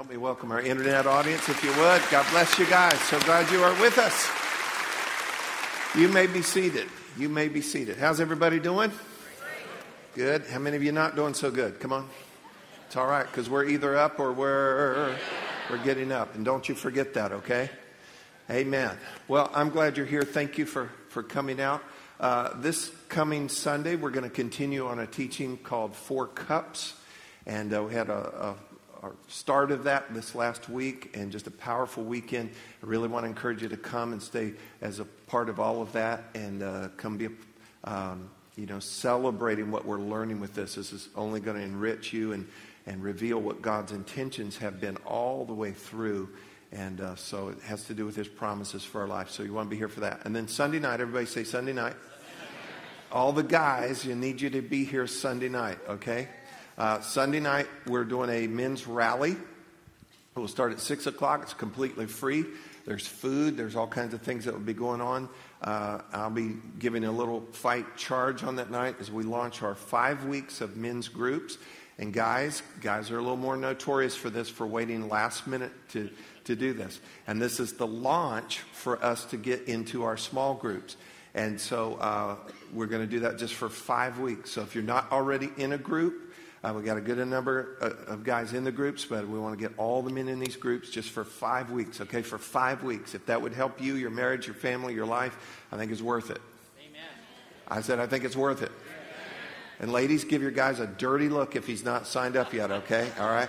Help me welcome our internet audience, if you would. God bless you guys. So glad you are with us. You may be seated. You may be seated. How's everybody doing? Good. How many of you not doing so good? Come on. It's all right because we're either up or we're we're getting up, and don't you forget that. Okay. Amen. Well, I'm glad you're here. Thank you for for coming out. Uh, this coming Sunday, we're going to continue on a teaching called Four Cups, and uh, we had a, a our start of that this last week and just a powerful weekend. I really want to encourage you to come and stay as a part of all of that and uh, come be, um, you know, celebrating what we're learning with this. This is only going to enrich you and, and reveal what God's intentions have been all the way through. And uh, so it has to do with his promises for our life. So you want to be here for that. And then Sunday night, everybody say Sunday night. All the guys, you need you to be here Sunday night, okay? Uh, Sunday night, we're doing a men's rally. It will start at 6 o'clock. It's completely free. There's food, there's all kinds of things that will be going on. Uh, I'll be giving a little fight charge on that night as we launch our five weeks of men's groups. And guys, guys are a little more notorious for this, for waiting last minute to, to do this. And this is the launch for us to get into our small groups. And so uh, we're going to do that just for five weeks. So if you're not already in a group, uh, we got a good number uh, of guys in the groups, but we want to get all the men in these groups just for five weeks, okay? For five weeks. If that would help you, your marriage, your family, your life, I think it's worth it. Amen. I said, I think it's worth it. And ladies, give your guys a dirty look if he's not signed up yet, okay? All right?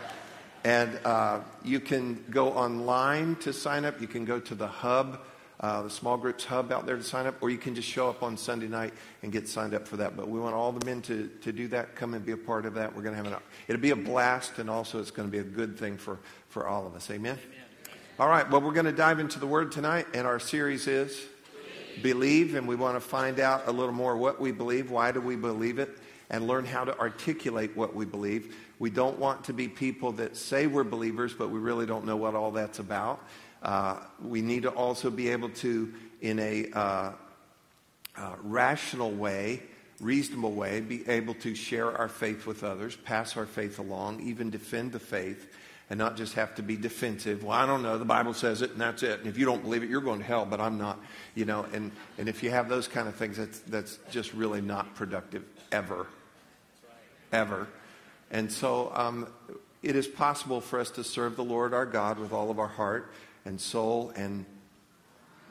And uh, you can go online to sign up. You can go to the hub uh, the small groups hub out there to sign up, or you can just show up on Sunday night and get signed up for that. But we want all the men to, to do that, come and be a part of that. We're going to have an, it'll be a blast, and also it's going to be a good thing for, for all of us. Amen? Amen. All right, well, we're going to dive into the Word tonight, and our series is Believe. believe, and we want to find out a little more what we believe, why do we believe it, and learn how to articulate what we believe. We don't want to be people that say we're believers, but we really don't know what all that's about. Uh, we need to also be able to, in a uh, uh, rational way, reasonable way, be able to share our faith with others, pass our faith along, even defend the faith, and not just have to be defensive. Well, I don't know. The Bible says it, and that's it. And if you don't believe it, you're going to hell, but I'm not. You know, and, and if you have those kind of things, that's, that's just really not productive ever. Ever. And so um, it is possible for us to serve the Lord our God with all of our heart and soul and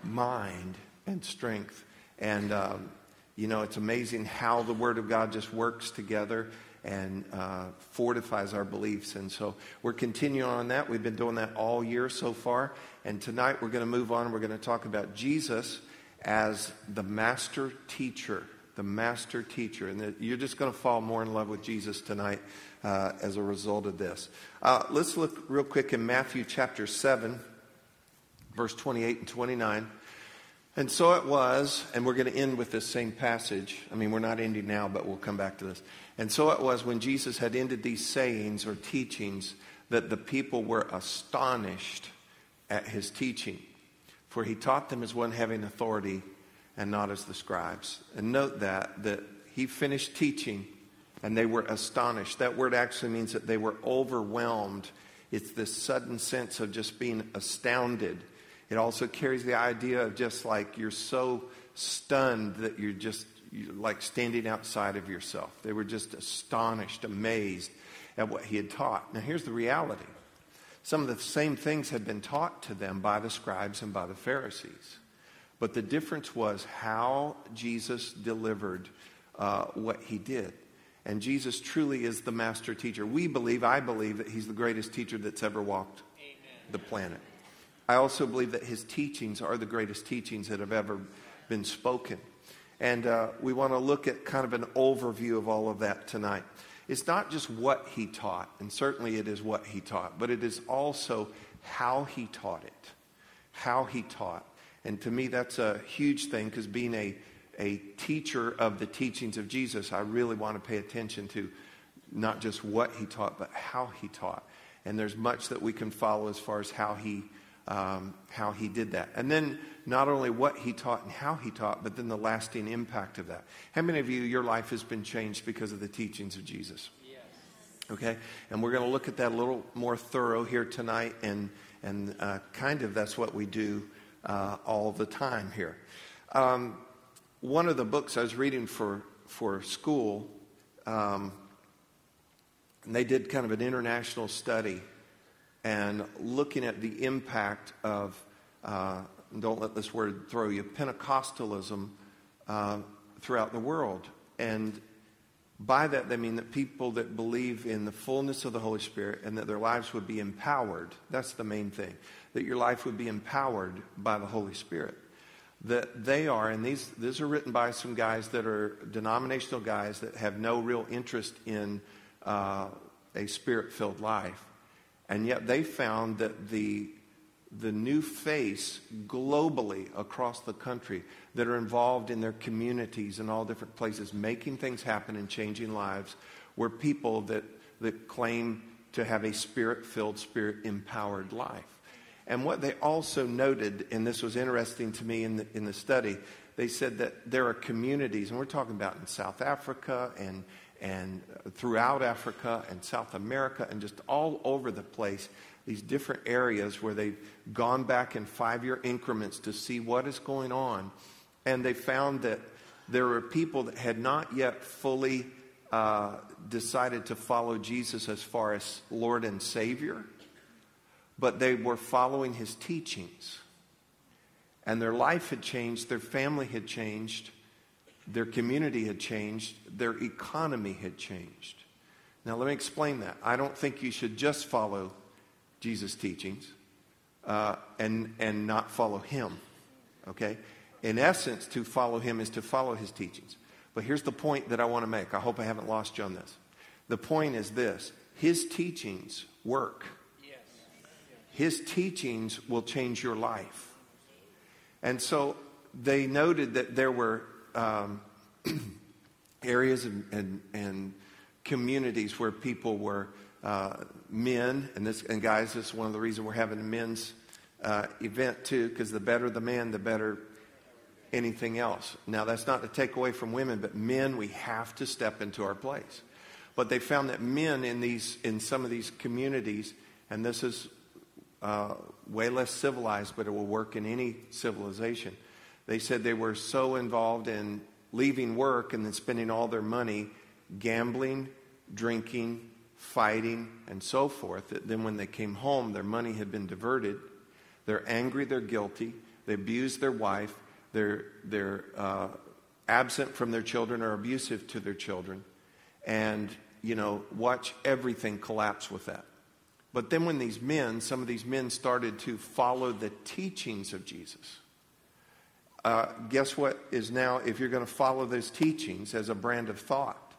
mind and strength. And, um, you know, it's amazing how the Word of God just works together and uh, fortifies our beliefs. And so we're continuing on that. We've been doing that all year so far. And tonight we're going to move on. We're going to talk about Jesus as the master teacher. The master teacher. And you're just going to fall more in love with Jesus tonight uh, as a result of this. Uh, let's look real quick in Matthew chapter 7 verse 28 and 29. And so it was, and we're going to end with this same passage. I mean, we're not ending now, but we'll come back to this. And so it was when Jesus had ended these sayings or teachings that the people were astonished at his teaching. For he taught them as one having authority and not as the scribes. And note that, that he finished teaching and they were astonished. That word actually means that they were overwhelmed. It's this sudden sense of just being astounded it also carries the idea of just like you're so stunned that you're just you're like standing outside of yourself. They were just astonished, amazed at what he had taught. Now, here's the reality some of the same things had been taught to them by the scribes and by the Pharisees. But the difference was how Jesus delivered uh, what he did. And Jesus truly is the master teacher. We believe, I believe, that he's the greatest teacher that's ever walked Amen. the planet. I also believe that his teachings are the greatest teachings that have ever been spoken. And uh, we want to look at kind of an overview of all of that tonight. It's not just what he taught, and certainly it is what he taught, but it is also how he taught it. How he taught. And to me, that's a huge thing because being a, a teacher of the teachings of Jesus, I really want to pay attention to not just what he taught, but how he taught. And there's much that we can follow as far as how he um, how he did that. And then not only what he taught and how he taught, but then the lasting impact of that. How many of you, your life has been changed because of the teachings of Jesus? Yes. Okay? And we're going to look at that a little more thorough here tonight, and, and uh, kind of that's what we do uh, all the time here. Um, one of the books I was reading for, for school, um, and they did kind of an international study and looking at the impact of, uh, don't let this word throw you, Pentecostalism uh, throughout the world. And by that, they mean that people that believe in the fullness of the Holy Spirit and that their lives would be empowered. That's the main thing. That your life would be empowered by the Holy Spirit. That they are, and these, these are written by some guys that are denominational guys that have no real interest in uh, a spirit filled life. And yet they found that the the new face globally across the country that are involved in their communities and all different places, making things happen and changing lives, were people that, that claim to have a spirit filled, spirit empowered life. And what they also noted, and this was interesting to me in the, in the study, they said that there are communities, and we're talking about in South Africa and, and throughout Africa and South America and just all over the place these different areas where they've gone back in five year increments to see what is going on. And they found that there were people that had not yet fully uh, decided to follow Jesus as far as Lord and Savior, but they were following his teachings. And their life had changed, their family had changed, their community had changed, their economy had changed. Now, let me explain that. I don't think you should just follow Jesus' teachings uh, and, and not follow him. Okay? In essence, to follow him is to follow his teachings. But here's the point that I want to make. I hope I haven't lost you on this. The point is this his teachings work, his teachings will change your life. And so they noted that there were um, areas and, and, and communities where people were uh, men, and this and guys, this is one of the reasons we're having a men's uh, event too, because the better the man, the better anything else. Now, that's not to take away from women, but men, we have to step into our place. But they found that men in these in some of these communities, and this is uh, way less civilized, but it will work in any civilization. They said they were so involved in leaving work and then spending all their money gambling, drinking, fighting, and so forth. That then, when they came home, their money had been diverted. They're angry, they're guilty, they abuse their wife, they're, they're uh, absent from their children or abusive to their children. And, you know, watch everything collapse with that. But then, when these men, some of these men started to follow the teachings of Jesus, uh, guess what is now, if you're going to follow those teachings as a brand of thought,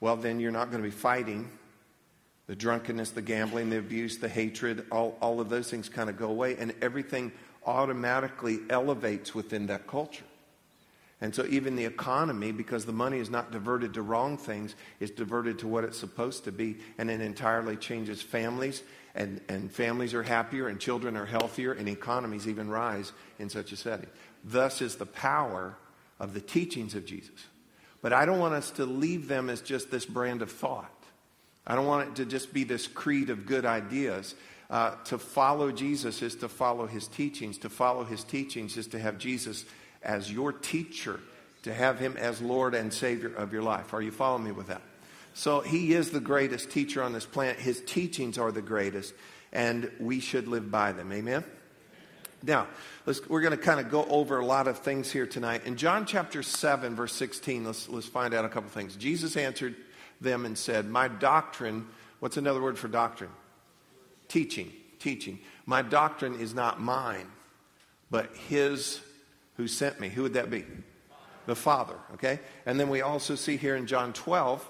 well, then you're not going to be fighting the drunkenness, the gambling, the abuse, the hatred, all, all of those things kind of go away, and everything automatically elevates within that culture. And so, even the economy, because the money is not diverted to wrong things, is diverted to what it's supposed to be, and it entirely changes families, and, and families are happier, and children are healthier, and economies even rise in such a setting. Thus is the power of the teachings of Jesus. But I don't want us to leave them as just this brand of thought. I don't want it to just be this creed of good ideas. Uh, to follow Jesus is to follow his teachings. To follow his teachings is to have Jesus as your teacher, to have him as Lord and Savior of your life. Are you following me with that? So he is the greatest teacher on this planet. His teachings are the greatest, and we should live by them. Amen? Now, we're going to kind of go over a lot of things here tonight. In John chapter 7, verse 16, let's, let's find out a couple things. Jesus answered, them and said, My doctrine, what's another word for doctrine? Teaching. Teaching. My doctrine is not mine, but his who sent me. Who would that be? The Father, okay? And then we also see here in John 12,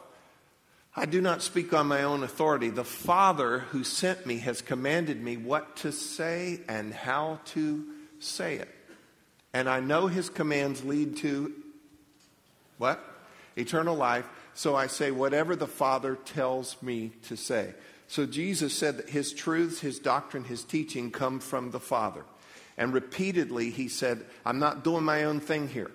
I do not speak on my own authority. The Father who sent me has commanded me what to say and how to say it. And I know his commands lead to what? Eternal life. So I say whatever the Father tells me to say. So Jesus said that his truths, his doctrine, his teaching come from the Father. And repeatedly he said, I'm not doing my own thing here.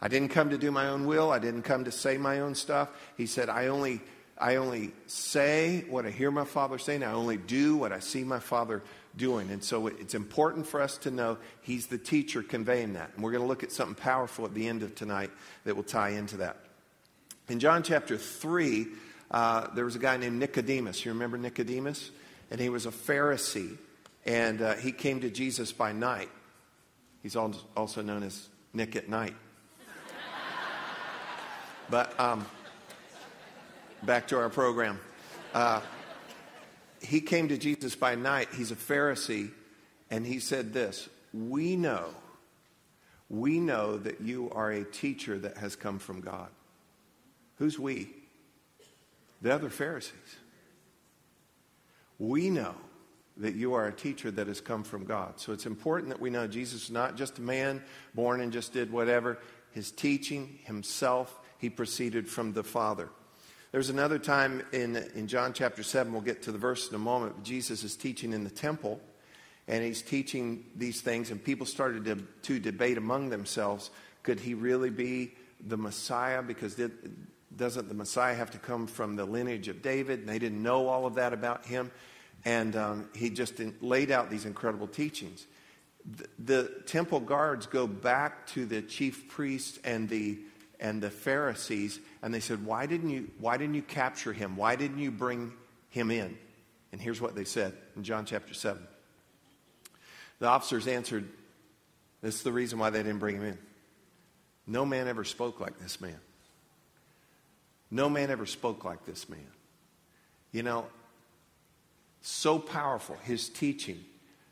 I didn't come to do my own will. I didn't come to say my own stuff. He said, I only I only say what I hear my Father saying. I only do what I see my Father doing. And so it's important for us to know He's the teacher conveying that. And we're going to look at something powerful at the end of tonight that will tie into that. In John chapter 3, uh, there was a guy named Nicodemus. You remember Nicodemus? And he was a Pharisee. And uh, he came to Jesus by night. He's also known as Nick at night. but um, back to our program. Uh, he came to Jesus by night. He's a Pharisee. And he said this We know, we know that you are a teacher that has come from God. Who's we? The other Pharisees. We know that you are a teacher that has come from God. So it's important that we know Jesus is not just a man born and just did whatever. His teaching, himself, he proceeded from the Father. There's another time in, in John chapter 7, we'll get to the verse in a moment, Jesus is teaching in the temple, and he's teaching these things, and people started to, to debate among themselves could he really be the Messiah? Because did, doesn't the Messiah have to come from the lineage of David? And they didn't know all of that about him. And um, he just laid out these incredible teachings. The, the, temple guards go back to the chief priests and the, and the Pharisees, and they said, why didn't, you, why didn't you capture him? Why didn't you bring him in? And here's what they said in John chapter 7. The officers answered, This is the reason why they didn't bring him in. No man ever spoke like this man. No man ever spoke like this man. You know, so powerful his teaching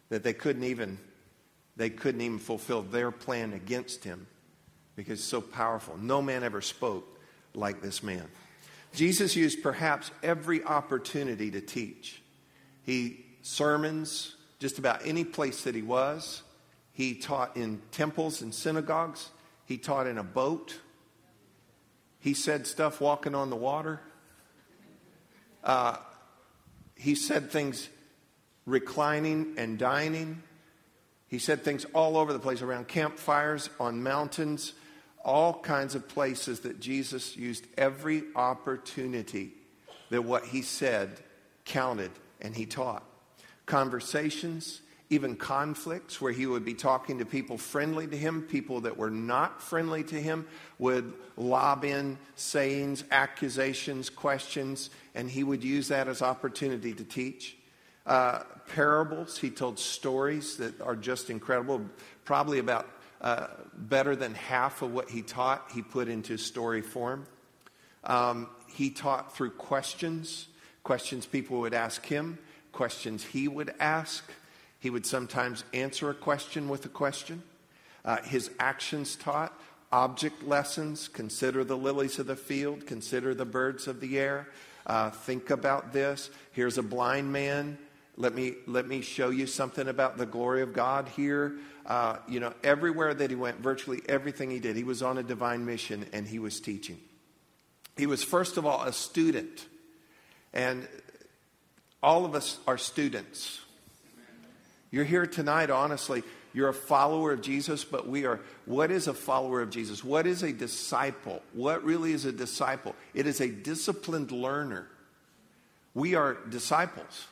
that they couldn't even they couldn't even fulfill their plan against him because it's so powerful. No man ever spoke like this man. Jesus used perhaps every opportunity to teach. He sermons just about any place that he was. He taught in temples and synagogues. He taught in a boat. He said stuff walking on the water. Uh, he said things reclining and dining. He said things all over the place around campfires, on mountains, all kinds of places that Jesus used every opportunity that what he said counted and he taught. Conversations, even conflicts where he would be talking to people friendly to him, people that were not friendly to him, would lob in sayings, accusations, questions, and he would use that as opportunity to teach. Uh, parables, he told stories that are just incredible. Probably about uh, better than half of what he taught, he put into story form. Um, he taught through questions, questions people would ask him, questions he would ask. He would sometimes answer a question with a question. Uh, his actions taught object lessons consider the lilies of the field, consider the birds of the air. Uh, think about this. Here's a blind man. Let me, let me show you something about the glory of God here. Uh, you know, everywhere that he went, virtually everything he did, he was on a divine mission and he was teaching. He was, first of all, a student. And all of us are students. You're here tonight, honestly. You're a follower of Jesus, but we are. What is a follower of Jesus? What is a disciple? What really is a disciple? It is a disciplined learner. We are disciples.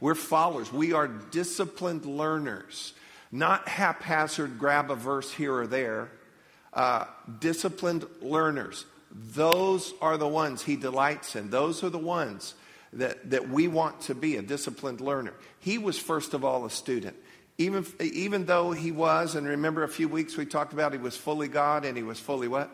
We're followers. We are disciplined learners, not haphazard grab a verse here or there. Uh, disciplined learners. Those are the ones he delights in. Those are the ones that, that we want to be a disciplined learner. He was, first of all, a student. Even, even though he was, and remember a few weeks we talked about he was fully God and he was fully what?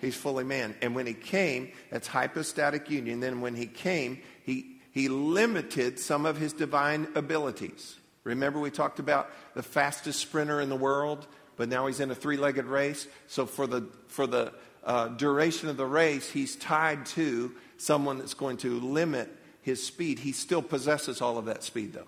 He's fully man. And when he came, that's hypostatic union. Then when he came, he, he limited some of his divine abilities. Remember, we talked about the fastest sprinter in the world, but now he's in a three legged race. So, for the, for the uh, duration of the race, he's tied to someone that's going to limit his speed. He still possesses all of that speed, though.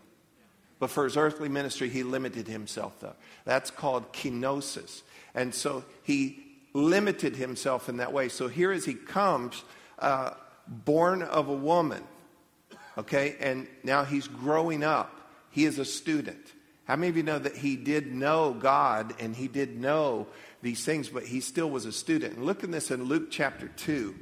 But for his earthly ministry, he limited himself, though. That's called kenosis. And so he limited himself in that way. So here as he comes, uh, born of a woman, okay, and now he's growing up. He is a student. How many of you know that he did know God and he did know these things, but he still was a student? And look at this in Luke chapter 2.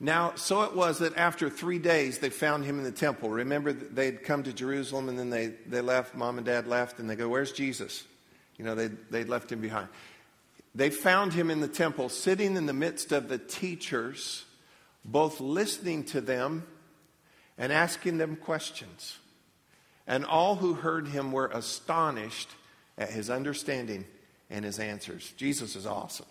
Now, so it was that after three days, they found him in the temple. Remember, they'd come to Jerusalem and then they, they left, mom and dad left, and they go, Where's Jesus? You know, they'd, they'd left him behind. They found him in the temple, sitting in the midst of the teachers, both listening to them and asking them questions. And all who heard him were astonished at his understanding and his answers. Jesus is awesome.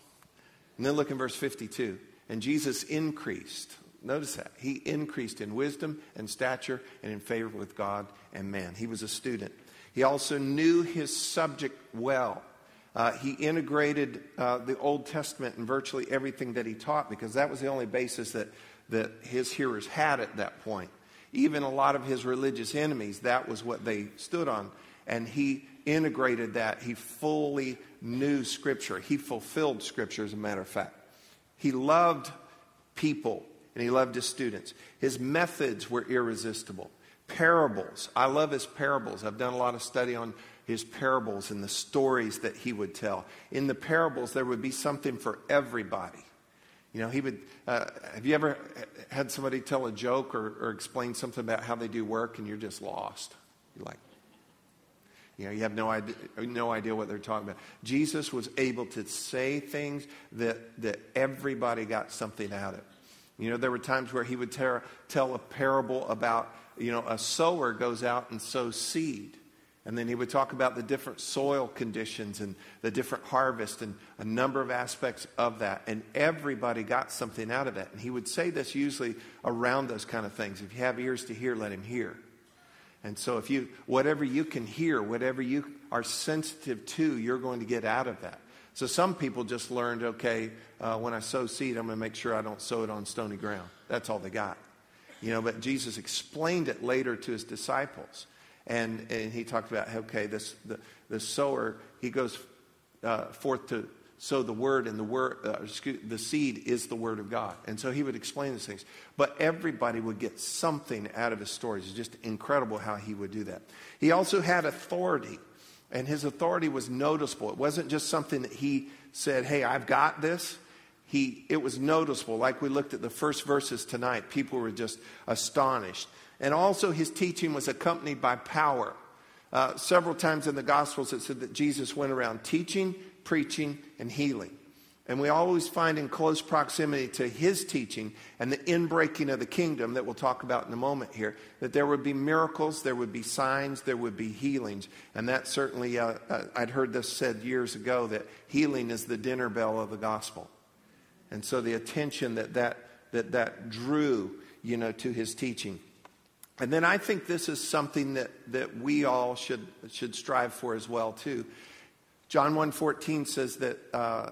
And then look in verse 52. And Jesus increased. Notice that. He increased in wisdom and stature and in favor with God and man. He was a student. He also knew his subject well. Uh, he integrated uh, the Old Testament in virtually everything that he taught because that was the only basis that, that his hearers had at that point. Even a lot of his religious enemies, that was what they stood on. And he integrated that. He fully knew Scripture. He fulfilled Scripture, as a matter of fact. He loved people and he loved his students. His methods were irresistible. Parables. I love his parables. I've done a lot of study on his parables and the stories that he would tell. In the parables, there would be something for everybody. You know, he would. Uh, have you ever had somebody tell a joke or, or explain something about how they do work and you're just lost? You're like, you know, you have no idea, no idea what they're talking about. Jesus was able to say things that, that everybody got something out of. You know, there were times where he would ter- tell a parable about, you know, a sower goes out and sows seed. And then he would talk about the different soil conditions and the different harvest and a number of aspects of that. And everybody got something out of it. And he would say this usually around those kind of things. If you have ears to hear, let him hear. And so, if you, whatever you can hear, whatever you are sensitive to, you're going to get out of that. So, some people just learned, okay, uh, when I sow seed, I'm going to make sure I don't sow it on stony ground. That's all they got. You know, but Jesus explained it later to his disciples. And, and he talked about, okay, this, the, the sower, he goes uh, forth to sow the word and the word, uh, excuse, the seed is the word of God. And so he would explain these things. But everybody would get something out of his stories. It's just incredible how he would do that. He also had authority, and his authority was noticeable. It wasn't just something that he said, "Hey, I've got this." He, it was noticeable. Like we looked at the first verses tonight, people were just astonished. And also, his teaching was accompanied by power. Uh, several times in the Gospels, it said that Jesus went around teaching, preaching, and healing. And we always find in close proximity to his teaching and the inbreaking of the kingdom that we'll talk about in a moment here, that there would be miracles, there would be signs, there would be healings. And that certainly, uh, uh, I'd heard this said years ago that healing is the dinner bell of the gospel. And so the attention that that, that, that drew, you know, to his teaching. And then I think this is something that, that we all should, should strive for as well, too. John 1.14 says that uh,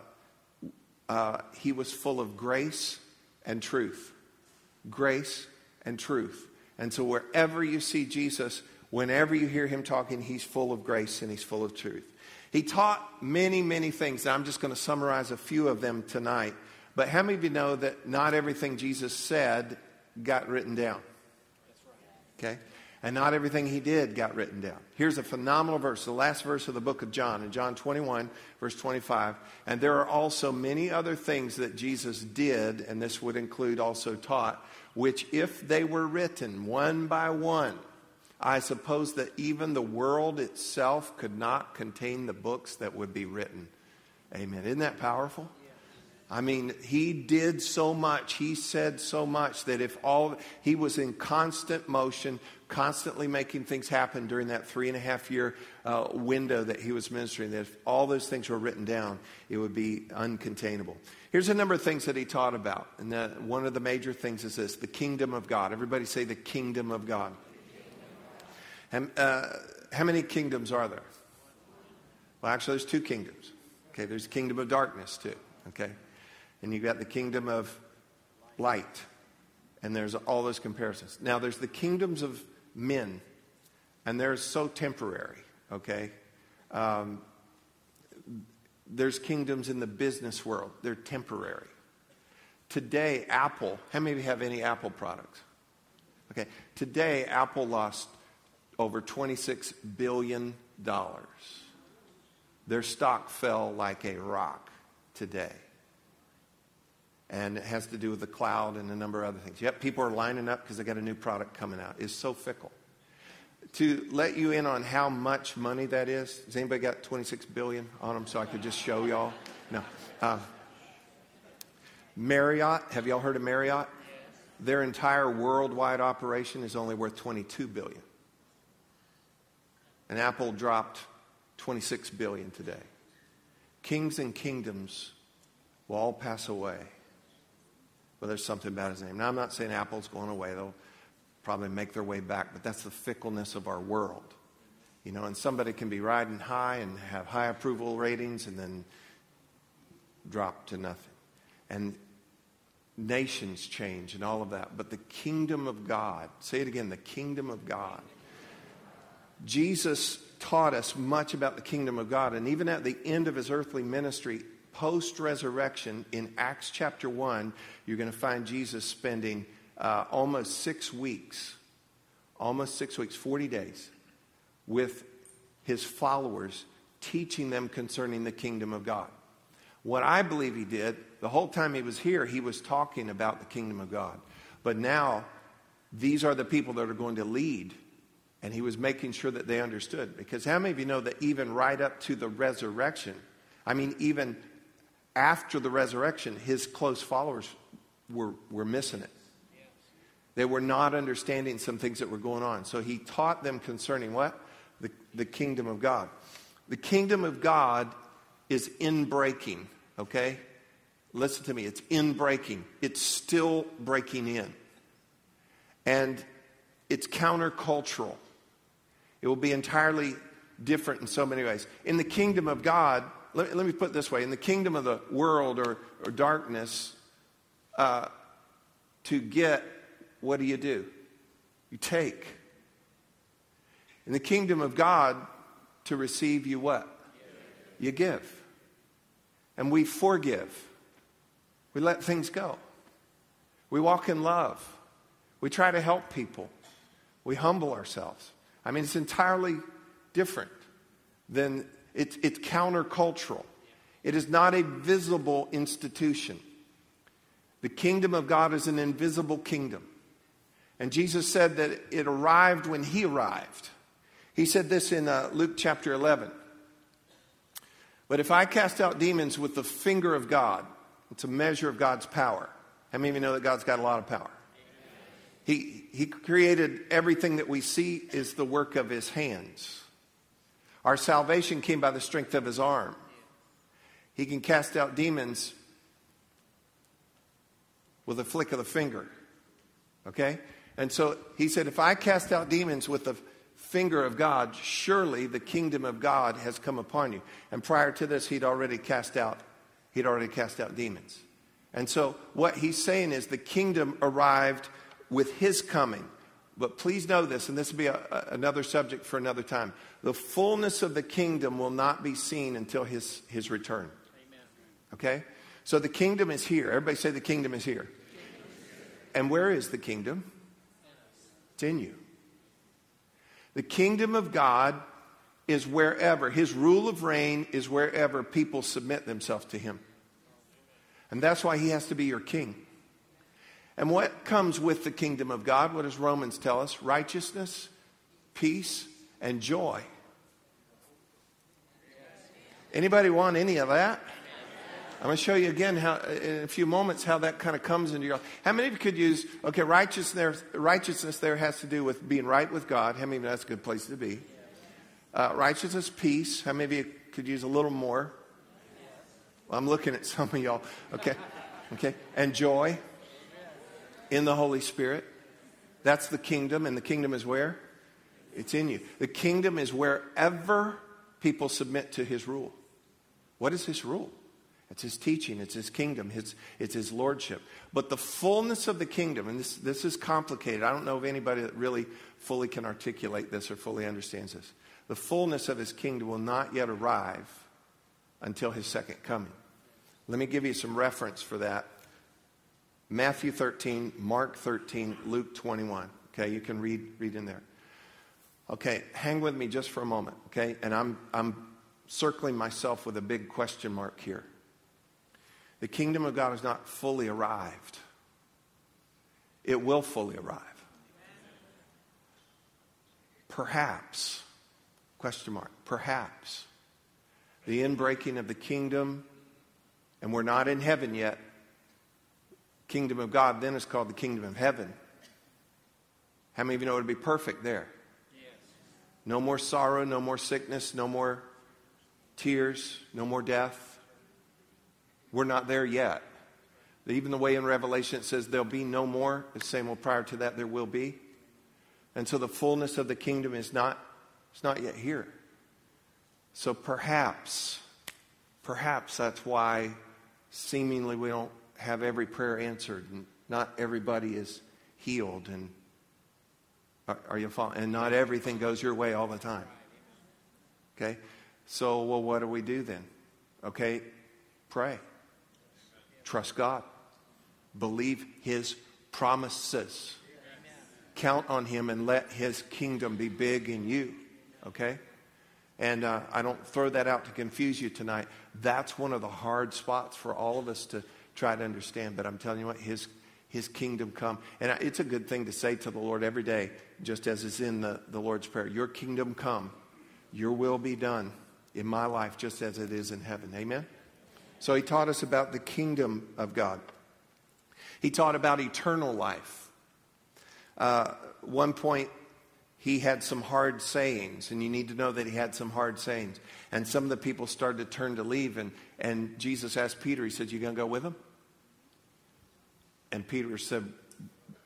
uh, he was full of grace and truth. Grace and truth. And so wherever you see Jesus, whenever you hear him talking, he's full of grace and he's full of truth. He taught many, many things. I'm just going to summarize a few of them tonight. But how many of you know that not everything Jesus said got written down? Okay? and not everything he did got written down. Here's a phenomenal verse, the last verse of the book of John, in John 21, verse 25. And there are also many other things that Jesus did, and this would include also taught, which if they were written one by one, I suppose that even the world itself could not contain the books that would be written. Amen. Isn't that powerful? I mean, he did so much, he said so much that if all, he was in constant motion, constantly making things happen during that three and a half year uh, window that he was ministering, that if all those things were written down, it would be uncontainable. Here's a number of things that he taught about. And that one of the major things is this the kingdom of God. Everybody say the kingdom of God. And, uh, how many kingdoms are there? Well, actually, there's two kingdoms. Okay, there's the kingdom of darkness, too. Okay? And you've got the kingdom of light. And there's all those comparisons. Now, there's the kingdoms of men, and they're so temporary, okay? Um, there's kingdoms in the business world, they're temporary. Today, Apple, how many of you have any Apple products? Okay, today, Apple lost over $26 billion. Their stock fell like a rock today. And it has to do with the cloud and a number of other things. Yep, people are lining up because they got a new product coming out. It's so fickle. To let you in on how much money that is, has anybody got 26 billion on them so I could just show y'all? No. Uh, Marriott, have y'all heard of Marriott? Their entire worldwide operation is only worth 22 billion. And Apple dropped 26 billion today. Kings and kingdoms will all pass away. But there's something about his name. Now, I'm not saying Apple's going away. They'll probably make their way back, but that's the fickleness of our world. You know, and somebody can be riding high and have high approval ratings and then drop to nothing. And nations change and all of that. But the kingdom of God, say it again, the kingdom of God. Jesus taught us much about the kingdom of God. And even at the end of his earthly ministry, post resurrection, in Acts chapter 1, you're going to find Jesus spending uh, almost six weeks, almost six weeks, 40 days, with his followers, teaching them concerning the kingdom of God. What I believe he did, the whole time he was here, he was talking about the kingdom of God. But now, these are the people that are going to lead. And he was making sure that they understood. Because how many of you know that even right up to the resurrection, I mean, even after the resurrection, his close followers were, were missing it. They were not understanding some things that were going on. So he taught them concerning what? The, the kingdom of God. The kingdom of God is in breaking, okay? Listen to me, it's in breaking. It's still breaking in. And it's countercultural. It will be entirely different in so many ways. In the kingdom of God, let, let me put it this way in the kingdom of the world or, or darkness, uh, to get, what do you do? You take. In the kingdom of God, to receive, you what? You give. And we forgive. We let things go. We walk in love. We try to help people. We humble ourselves. I mean, it's entirely different than it's, it's countercultural. It is not a visible institution. The kingdom of God is an invisible kingdom. And Jesus said that it arrived when he arrived. He said this in uh, Luke chapter 11. But if I cast out demons with the finger of God, it's a measure of God's power. How many of you know that God's got a lot of power? He, he created everything that we see is the work of his hands. Our salvation came by the strength of his arm. He can cast out demons with a flick of the finger. Okay? And so he said, if I cast out demons with the finger of God, surely the kingdom of God has come upon you. And prior to this, he'd already cast out, he'd already cast out demons. And so what he's saying is the kingdom arrived with his coming. But please know this, and this will be a, a, another subject for another time. The fullness of the kingdom will not be seen until his, his return. Amen. Okay? So the kingdom is here. Everybody say the kingdom is here. And where is the kingdom? It's in you. The kingdom of God is wherever, his rule of reign is wherever people submit themselves to him. And that's why he has to be your king. And what comes with the kingdom of God? What does Romans tell us? Righteousness, peace, and joy. Anybody want any of that? I'm going to show you again how, in a few moments how that kind of comes into your life. How many of you could use, okay, righteousness, righteousness there has to do with being right with God. How many of you that's a good place to be? Uh, righteousness, peace. How many of you could use a little more? Well, I'm looking at some of y'all. Okay. Okay. And joy in the Holy Spirit. That's the kingdom, and the kingdom is where? It's in you. The kingdom is wherever people submit to his rule. What is his rule? It's his teaching, it's his kingdom, it's, his lordship. But the fullness of the kingdom, and this, this is complicated. I don't know of anybody that really fully can articulate this or fully understands this. The fullness of his kingdom will not yet arrive until his second coming. Let me give you some reference for that. Matthew 13, Mark 13, Luke 21. Okay, you can read, read in there. Okay, hang with me just for a moment, okay? And I'm, I'm circling myself with a big question mark here. The kingdom of God has not fully arrived. It will fully arrive. Perhaps, question mark, perhaps the inbreaking of the kingdom, and we're not in heaven yet. Kingdom of God then is called the kingdom of heaven. How many of you know it would be perfect there? Yes. No more sorrow, no more sickness, no more tears, no more death. We're not there yet. Even the way in Revelation it says there'll be no more, it's saying, well, prior to that, there will be. And so the fullness of the kingdom is not, it's not yet here. So perhaps, perhaps that's why seemingly we don't have every prayer answered and not everybody is healed and are, are you following? And not everything goes your way all the time. Okay? So, well, what do we do then? Okay? Pray. Trust God. Believe His promises. Count on Him and let His kingdom be big in you. Okay? And uh, I don't throw that out to confuse you tonight. That's one of the hard spots for all of us to try to understand. But I'm telling you what, His, his kingdom come. And it's a good thing to say to the Lord every day, just as is in the, the Lord's Prayer Your kingdom come, your will be done in my life just as it is in heaven. Amen? So He taught us about the kingdom of God, He taught about eternal life. Uh, one point, he had some hard sayings, and you need to know that he had some hard sayings. And some of the people started to turn to leave, and, and Jesus asked Peter, he said, You gonna go with him? And Peter said,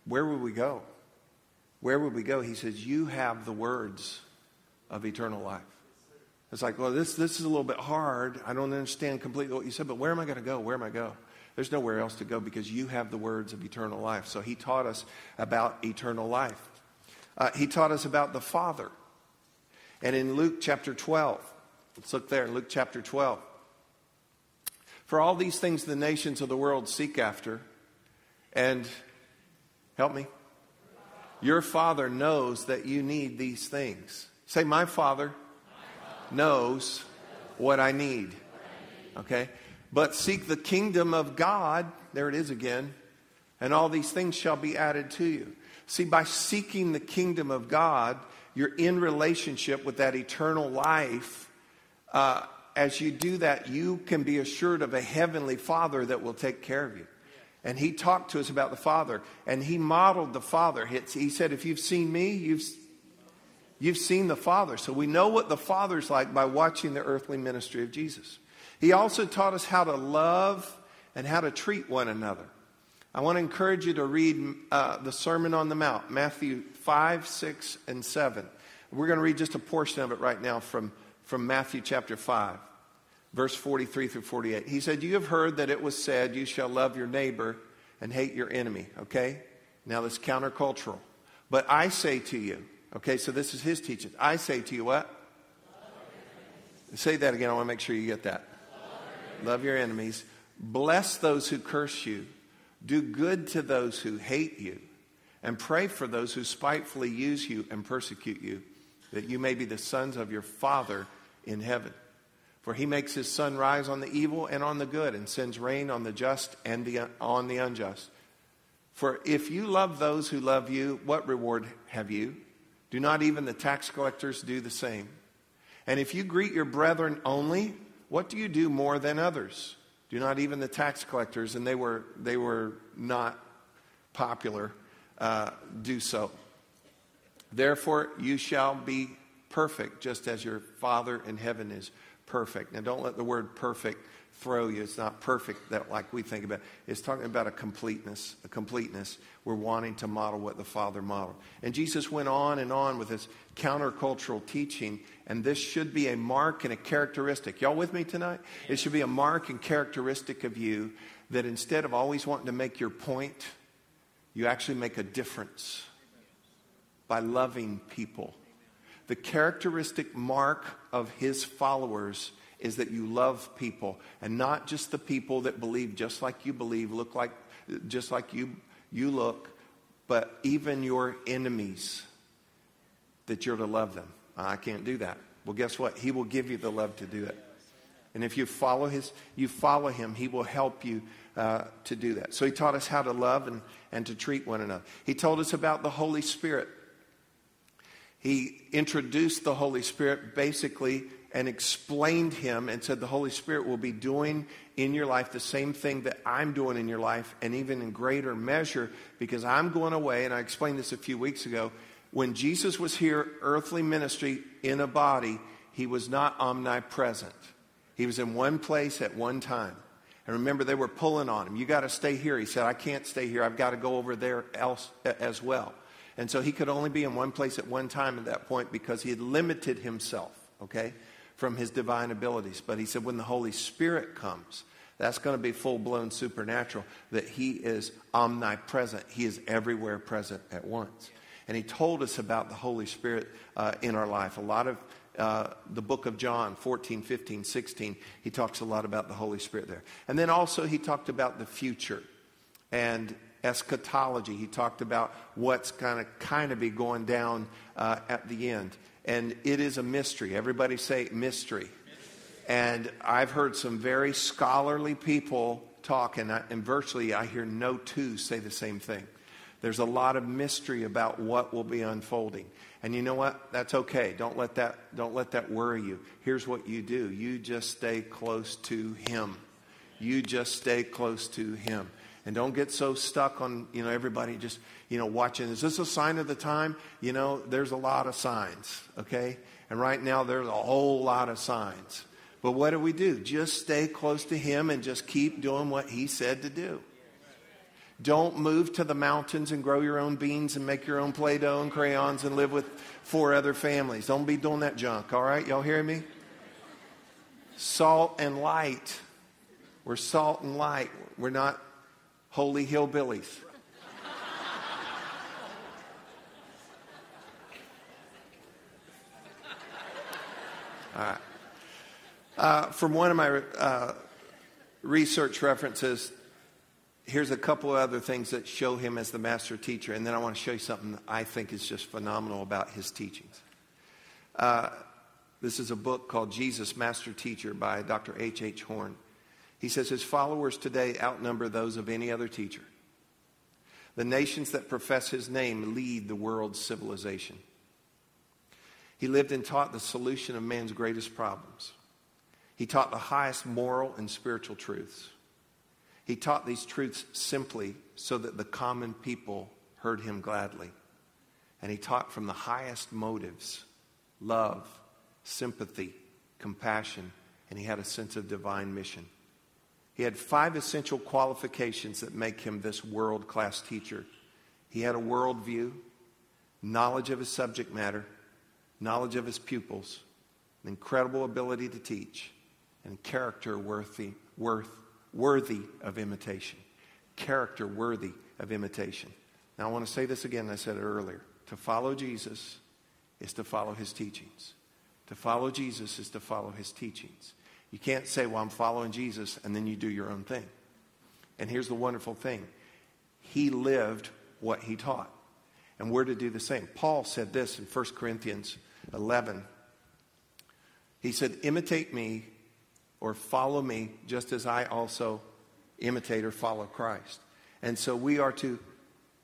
Where would we go? Where would we go? He says, You have the words of eternal life. It's like, well, this, this is a little bit hard. I don't understand completely what you said, but where am I going to go? Where am I go? There's nowhere else to go because you have the words of eternal life. So he taught us about eternal life. Uh, he taught us about the Father. And in Luke chapter 12, let's look there Luke chapter 12. For all these things the nations of the world seek after, and help me, your Father knows that you need these things. Say, My Father knows what I need. Okay? But seek the kingdom of God, there it is again, and all these things shall be added to you. See, by seeking the kingdom of God, you're in relationship with that eternal life. Uh, as you do that, you can be assured of a heavenly Father that will take care of you. And he talked to us about the Father, and he modeled the Father. He said, If you've seen me, you've, you've seen the Father. So we know what the Father's like by watching the earthly ministry of Jesus. He also taught us how to love and how to treat one another. I want to encourage you to read uh, the Sermon on the Mount, Matthew 5, 6, and 7. We're going to read just a portion of it right now from, from Matthew chapter 5, verse 43 through 48. He said, You have heard that it was said, You shall love your neighbor and hate your enemy. Okay? Now that's countercultural. But I say to you, okay, so this is his teaching. I say to you what? Say that again. I want to make sure you get that. Love your enemies. Bless those who curse you. Do good to those who hate you, and pray for those who spitefully use you and persecute you, that you may be the sons of your Father in heaven. For he makes his sun rise on the evil and on the good, and sends rain on the just and the, on the unjust. For if you love those who love you, what reward have you? Do not even the tax collectors do the same? And if you greet your brethren only, what do you do more than others? Do not even the tax collectors, and they were, they were not popular, uh, do so. Therefore, you shall be perfect, just as your Father in heaven is perfect. Now, don't let the word perfect throw you. It's not perfect that like we think about. It's talking about a completeness, a completeness. We're wanting to model what the Father modeled. And Jesus went on and on with his countercultural teaching, and this should be a mark and a characteristic. Y'all with me tonight? It should be a mark and characteristic of you that instead of always wanting to make your point, you actually make a difference by loving people. The characteristic mark of his followers is that you love people and not just the people that believe just like you believe, look like just like you you look, but even your enemies that you're to love them. I can't do that. Well, guess what? He will give you the love to do it. And if you follow his, you follow him, he will help you uh, to do that. So he taught us how to love and, and to treat one another. He told us about the Holy Spirit. He introduced the Holy Spirit basically and explained him and said the Holy Spirit will be doing in your life the same thing that I'm doing in your life and even in greater measure because I'm going away. And I explained this a few weeks ago. When Jesus was here, earthly ministry in a body, he was not omnipresent. He was in one place at one time. And remember, they were pulling on him. You got to stay here. He said, I can't stay here. I've got to go over there else as well. And so he could only be in one place at one time at that point because he had limited himself, okay? from his divine abilities. But he said, when the Holy Spirit comes, that's going to be full blown supernatural, that he is omnipresent. He is everywhere present at once. And he told us about the Holy Spirit uh, in our life. A lot of uh, the book of John 14, 15, 16, he talks a lot about the Holy Spirit there. And then also he talked about the future and eschatology. He talked about what's going to kind of be going down uh, at the end and it is a mystery. Everybody say mystery. And I've heard some very scholarly people talk, and, I, and virtually I hear no two say the same thing. There's a lot of mystery about what will be unfolding. And you know what? That's okay. Don't let that, don't let that worry you. Here's what you do you just stay close to Him. You just stay close to Him. And don't get so stuck on, you know, everybody just, you know, watching. Is this a sign of the time? You know, there's a lot of signs, okay? And right now there's a whole lot of signs. But what do we do? Just stay close to Him and just keep doing what He said to do. Don't move to the mountains and grow your own beans and make your own Play Doh and crayons and live with four other families. Don't be doing that junk, all right? Y'all hear me? Salt and light. We're salt and light. We're not holy hillbillies. All right. Uh, from one of my uh, research references, here's a couple of other things that show him as the master teacher, and then I want to show you something I think is just phenomenal about his teachings. Uh, this is a book called Jesus, Master Teacher by Dr. H. H. Horne. He says his followers today outnumber those of any other teacher. The nations that profess his name lead the world's civilization. He lived and taught the solution of man's greatest problems. He taught the highest moral and spiritual truths. He taught these truths simply so that the common people heard him gladly. And he taught from the highest motives love, sympathy, compassion, and he had a sense of divine mission. He had five essential qualifications that make him this world class teacher. He had a worldview, knowledge of his subject matter, knowledge of his pupils, an incredible ability to teach, and character worthy, worth, worthy of imitation. Character worthy of imitation. Now, I want to say this again. I said it earlier. To follow Jesus is to follow his teachings. To follow Jesus is to follow his teachings. You can't say, Well, I'm following Jesus, and then you do your own thing. And here's the wonderful thing He lived what he taught. And we're to do the same. Paul said this in 1 Corinthians 11. He said, Imitate me or follow me just as I also imitate or follow Christ. And so we are to,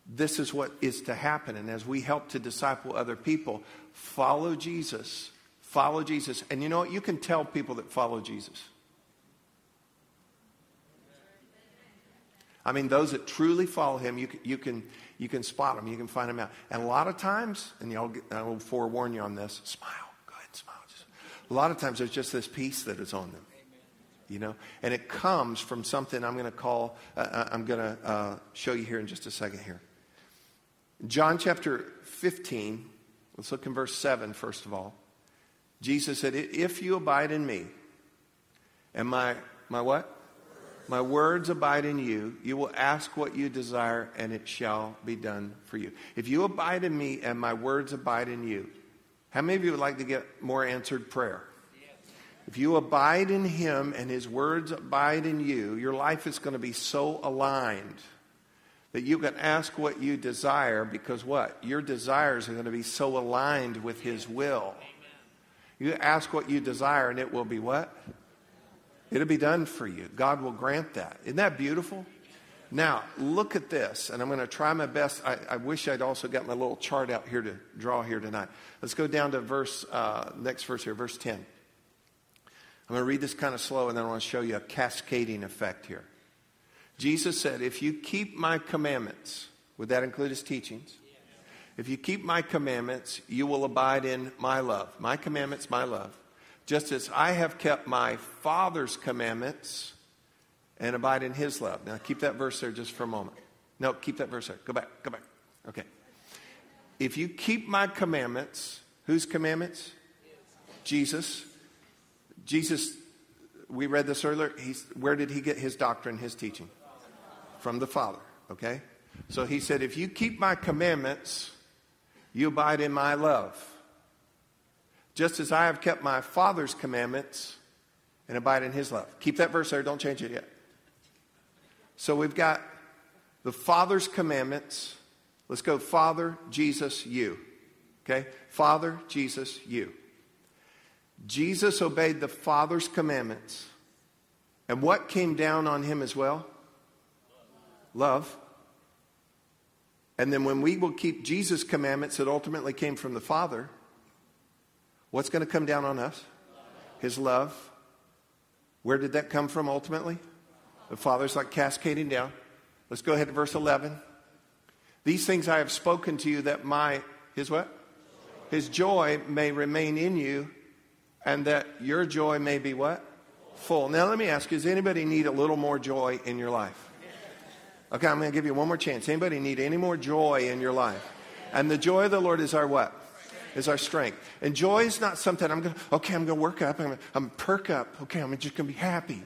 this is what is to happen. And as we help to disciple other people, follow Jesus Follow Jesus. And you know what? You can tell people that follow Jesus. I mean, those that truly follow him, you can, you can, you can spot them. You can find them out. And a lot of times, and y'all I will forewarn you on this, smile. Go ahead, smile. Just, a lot of times, there's just this peace that is on them. You know, and it comes from something I'm going to call. Uh, uh I'm going to uh, show you here in just a second. Here, John chapter 15. Let's look in verse 7 first of all. Jesus said, If you abide in me, and my, my what? My words abide in you, you will ask what you desire, and it shall be done for you. If you abide in me and my words abide in you, how many of you would like to get more answered prayer? If you abide in him and his words abide in you, your life is going to be so aligned that you can ask what you desire because what? Your desires are going to be so aligned with his will. You ask what you desire, and it will be what? It'll be done for you. God will grant that. Isn't that beautiful? Now, look at this, and I'm going to try my best. I, I, wish I'd also got my little chart out here to draw here tonight. Let's go down to verse, uh, next verse here, verse 10. I'm going to read this kind of slow, and then I want to show you a cascading effect here. Jesus said, If you keep my commandments, would that include his teachings? If you keep my commandments, you will abide in my love. My commandments, my love. Just as I have kept my Father's commandments and abide in his love. Now, keep that verse there just for a moment. No, keep that verse there. Go back, go back. Okay. If you keep my commandments, whose commandments? Jesus. Jesus, we read this earlier. He's, where did he get his doctrine, his teaching? From the Father, okay? So he said, If you keep my commandments, you abide in my love. Just as I have kept my Father's commandments and abide in his love. Keep that verse there, don't change it yet. So we've got the Father's commandments. Let's go Father, Jesus, you. Okay? Father, Jesus, you. Jesus obeyed the Father's commandments. And what came down on him as well? Love. And then when we will keep Jesus' commandments that ultimately came from the Father, what's going to come down on us? His love. Where did that come from ultimately? The Father's like cascading down. Let's go ahead to verse 11. These things I have spoken to you that my, his what? His joy may remain in you and that your joy may be what? Full. Now let me ask you, does anybody need a little more joy in your life? Okay, I'm going to give you one more chance. Anybody need any more joy in your life? And the joy of the Lord is our what? Is our strength. And joy is not something I'm going to, okay, I'm going to work up. I'm going to I'm perk up. Okay, I'm just going to be happy.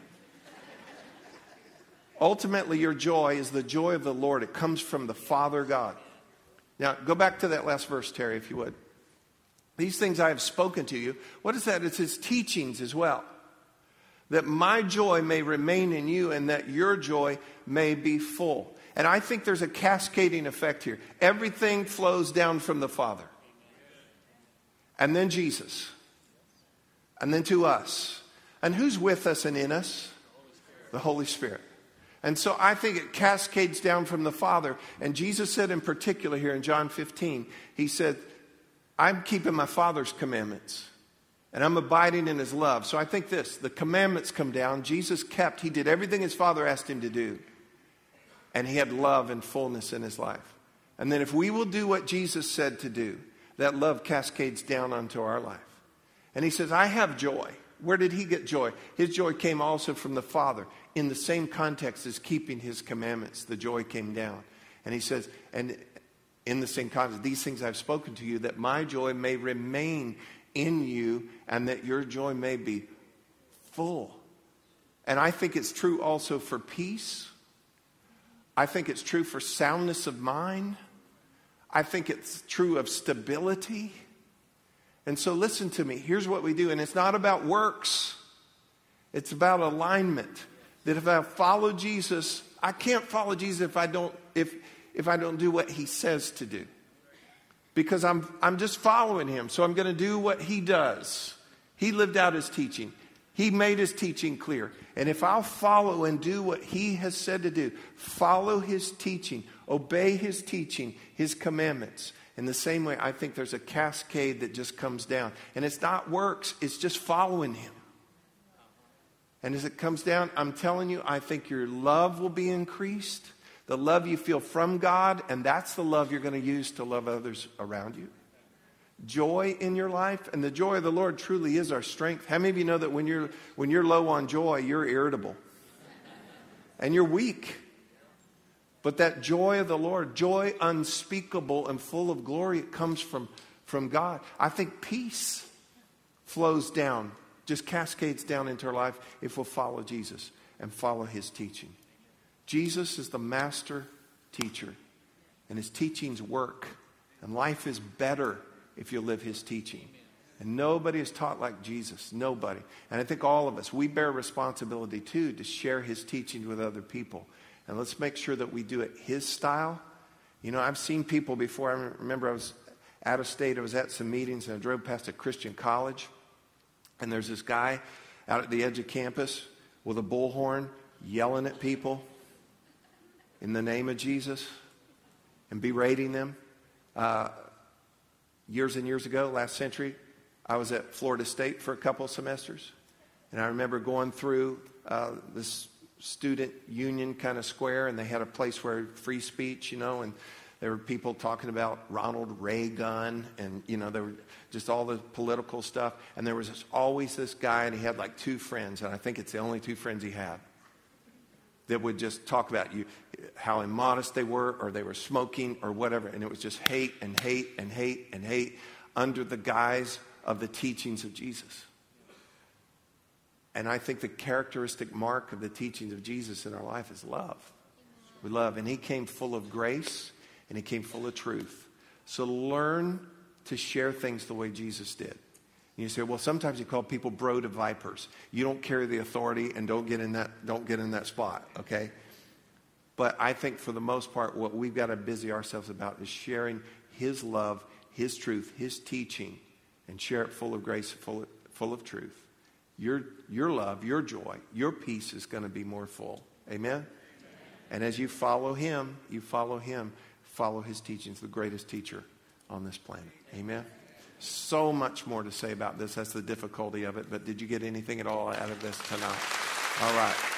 Ultimately, your joy is the joy of the Lord. It comes from the Father God. Now, go back to that last verse, Terry, if you would. These things I have spoken to you. What is that? It's his teachings as well that my joy may remain in you and that your joy may be full. And I think there's a cascading effect here. Everything flows down from the Father, and then Jesus, and then to us. And who's with us and in us? The Holy Spirit. And so I think it cascades down from the Father. And Jesus said in particular here in John 15, He said, I'm keeping my Father's commandments and I'm abiding in his love. So I think this the commandments come down. Jesus kept, he did everything his father asked him to do. And he had love and fullness in his life. And then if we will do what Jesus said to do, that love cascades down onto our life. And he says, I have joy. Where did he get joy? His joy came also from the Father. In the same context as keeping his commandments, the joy came down. And he says, and in the same context, these things I've spoken to you, that my joy may remain in you and that your joy may be full. And I think it's true also for peace. I think it's true for soundness of mind. I think it's true of stability. And so, listen to me. Here's what we do. And it's not about works, it's about alignment. That if I follow Jesus, I can't follow Jesus if I don't, if, if I don't do what he says to do because I'm, I'm just following him. So I'm going to do what he does. He lived out his teaching, he made his teaching clear. And if I'll follow and do what he has said to do, follow his teaching, obey his teaching, his commandments. In the same way, I think there's a cascade that just comes down. And it's not works, it's just following him. And as it comes down, I'm telling you, I think your love will be increased the love you feel from God, and that's the love you're going to use to love others around you. Joy in your life, and the joy of the Lord truly is our strength. How many of you know that when you're, when you're low on joy, you're irritable and you're weak? But that joy of the Lord, joy unspeakable and full of glory, it comes from, from God. I think peace flows down, just cascades down into our life if we'll follow Jesus and follow his teaching. Jesus is the master teacher, and his teachings work. And life is better if you live his teaching. And nobody is taught like Jesus. Nobody. And I think all of us, we bear responsibility too to share his teachings with other people. And let's make sure that we do it his style. You know, I've seen people before. I remember I was out of state. I was at some meetings and I drove past a Christian college. And there's this guy out at the edge of campus with a bullhorn yelling at people in the name of Jesus and berating them. Uh, years and years ago, last century, I was at Florida State for a couple semesters. And I remember going through uh, this student union kind of square, and they had a place where free speech, you know, and there were people talking about Ronald Reagan, and you know, there were just all the political stuff. And there was always this guy, and he had like two friends, and I think it's the only two friends he had that would just talk about you, how immodest they were, or they were smoking, or whatever. And it was just hate and hate and hate and hate under the guise of the teachings of Jesus. And I think the characteristic mark of the teachings of Jesus in our life is love. We love. And he came full of grace and he came full of truth. So learn to share things the way Jesus did. You say, well, sometimes you call people bro to vipers. You don't carry the authority and don't get in that, don't get in that spot, okay? But I think for the most part, what we've got to busy ourselves about is sharing his love, his truth, his teaching, and share it full of grace, full of, full of truth your, your love, your joy, your peace is going to be more full. Amen? And as you follow him, you follow him, follow his teachings, the greatest teacher on this planet. Amen? So much more to say about this. That's the difficulty of it. But did you get anything at all out of this tonight? All right.